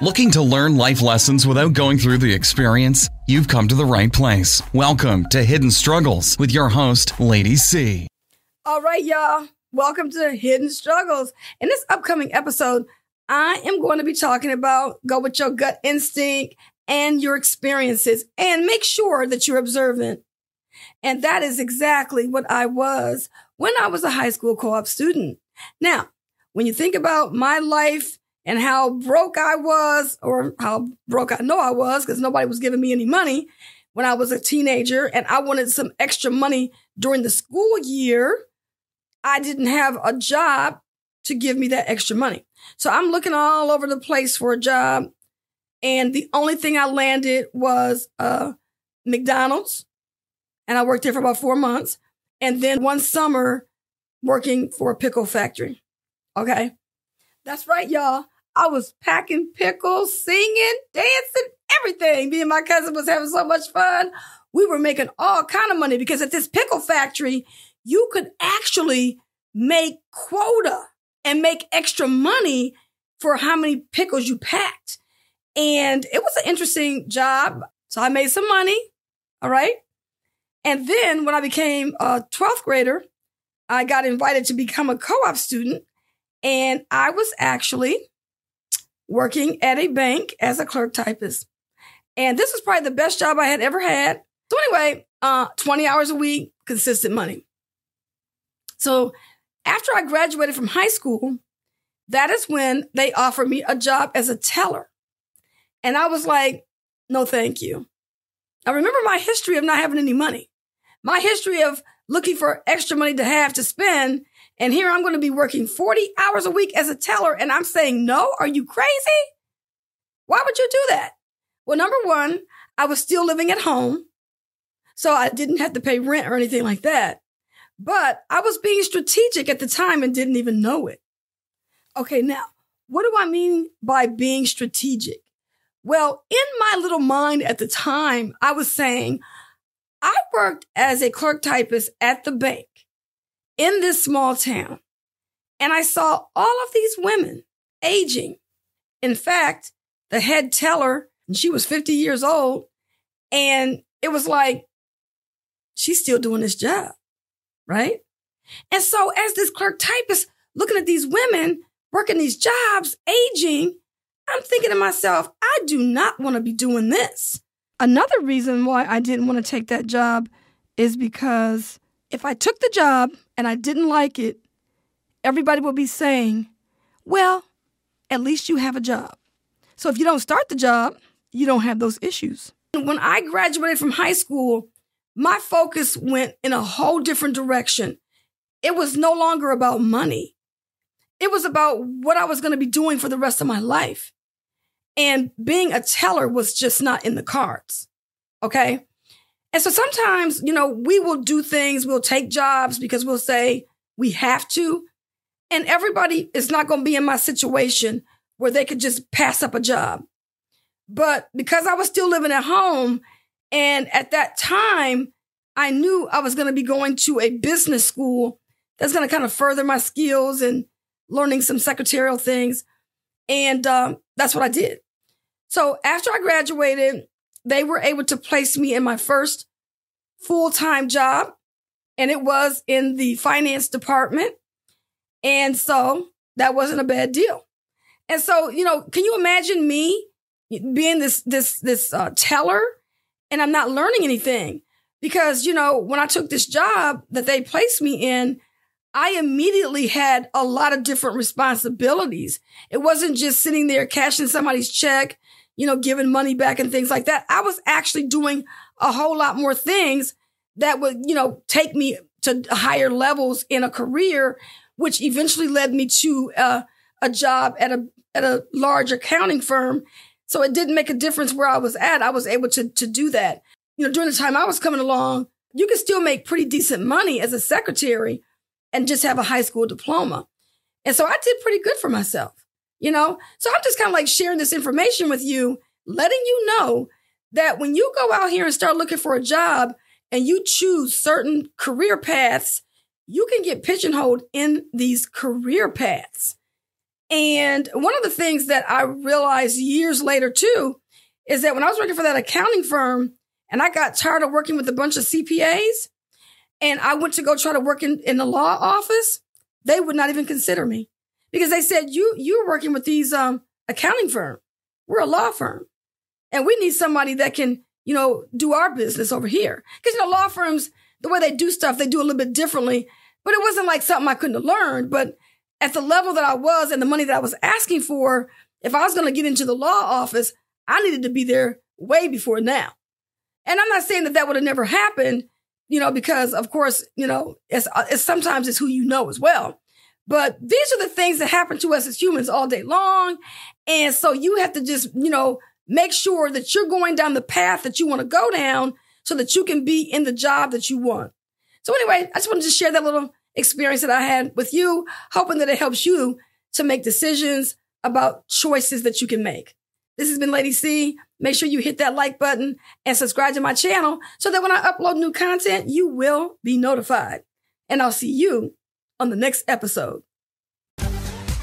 Looking to learn life lessons without going through the experience? You've come to the right place. Welcome to Hidden Struggles with your host, Lady C. All right, y'all. Welcome to Hidden Struggles. In this upcoming episode, I am going to be talking about go with your gut instinct and your experiences and make sure that you're observant. And that is exactly what I was when I was a high school co-op student. Now, when you think about my life and how broke I was, or how broke I know I was, because nobody was giving me any money when I was a teenager, and I wanted some extra money during the school year. I didn't have a job to give me that extra money. So I'm looking all over the place for a job. And the only thing I landed was uh, McDonald's. And I worked there for about four months. And then one summer working for a pickle factory. Okay. That's right, y'all. I was packing pickles, singing, dancing, everything. Me and my cousin was having so much fun. We were making all kind of money because at this pickle factory, you could actually make quota and make extra money for how many pickles you packed. And it was an interesting job. So I made some money. All right. And then when I became a 12th grader, I got invited to become a co-op student. And I was actually working at a bank as a clerk typist. And this was probably the best job I had ever had. So anyway, uh, 20 hours a week, consistent money. So after I graduated from high school, that is when they offered me a job as a teller. And I was like, no, thank you. I remember my history of not having any money, my history of looking for extra money to have to spend and here I'm going to be working 40 hours a week as a teller. And I'm saying, no, are you crazy? Why would you do that? Well, number one, I was still living at home. So I didn't have to pay rent or anything like that. But I was being strategic at the time and didn't even know it. Okay. Now, what do I mean by being strategic? Well, in my little mind at the time, I was saying I worked as a clerk typist at the bank in this small town. And I saw all of these women aging. In fact, the head teller, she was 50 years old. And it was like, she's still doing this job. Right. And so as this clerk typist looking at these women working these jobs, aging, I'm thinking to myself, I do not want to be doing this. Another reason why I didn't want to take that job is because if I took the job and I didn't like it, everybody would be saying, well, at least you have a job. So if you don't start the job, you don't have those issues. When I graduated from high school, my focus went in a whole different direction. It was no longer about money. It was about what I was going to be doing for the rest of my life. And being a teller was just not in the cards. Okay. And so sometimes, you know, we will do things, we'll take jobs because we'll say we have to. And everybody is not going to be in my situation where they could just pass up a job. But because I was still living at home and at that time, I knew I was going to be going to a business school that's going to kind of further my skills and learning some secretarial things. And um, that's what I did. So after I graduated, they were able to place me in my first full time job, and it was in the finance department. And so that wasn't a bad deal. And so, you know, can you imagine me being this this this uh, teller, and I'm not learning anything because you know when I took this job that they placed me in. I immediately had a lot of different responsibilities. It wasn't just sitting there cashing somebody's check you know, giving money back and things like that. I was actually doing a whole lot more things that would, you know, take me to higher levels in a career, which eventually led me to uh, a job at a at a large accounting firm. So it didn't make a difference where I was at. I was able to to do that. You know, during the time I was coming along, you could still make pretty decent money as a secretary and just have a high school diploma. And so I did pretty good for myself you know? So I'm just kind of like sharing this information with you, letting you know that when you go out here and start looking for a job and you choose certain career paths, you can get pigeonholed in these career paths. And one of the things that I realized years later too is that when I was working for that accounting firm and I got tired of working with a bunch of CPAs and I went to go try to work in, in the law office, they would not even consider me because they said, you, you're working with these, um, accounting firm. We're a law firm and we need somebody that can, you know, do our business over here. Cause, you know, law firms, the way they do stuff, they do a little bit differently, but it wasn't like something I couldn't have learned. But at the level that I was and the money that I was asking for, if I was going to get into the law office, I needed to be there way before now. And I'm not saying that that would have never happened, you know, because of course, you know, it's, it's sometimes it's who you know as well. But these are the things that happen to us as humans all day long. And so you have to just, you know, make sure that you're going down the path that you want to go down so that you can be in the job that you want. So anyway, I just wanted to share that little experience that I had with you, hoping that it helps you to make decisions about choices that you can make. This has been Lady C. Make sure you hit that like button and subscribe to my channel so that when I upload new content, you will be notified. And I'll see you on the next episode.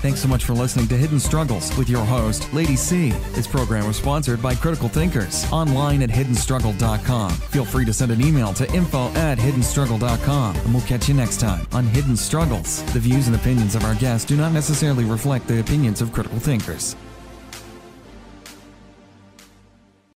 Thanks so much for listening to Hidden Struggles with your host, Lady C. This program was sponsored by Critical Thinkers online at hiddenstruggle.com. Feel free to send an email to info at hiddenstruggle.com and we'll catch you next time on Hidden Struggles. The views and opinions of our guests do not necessarily reflect the opinions of Critical Thinkers.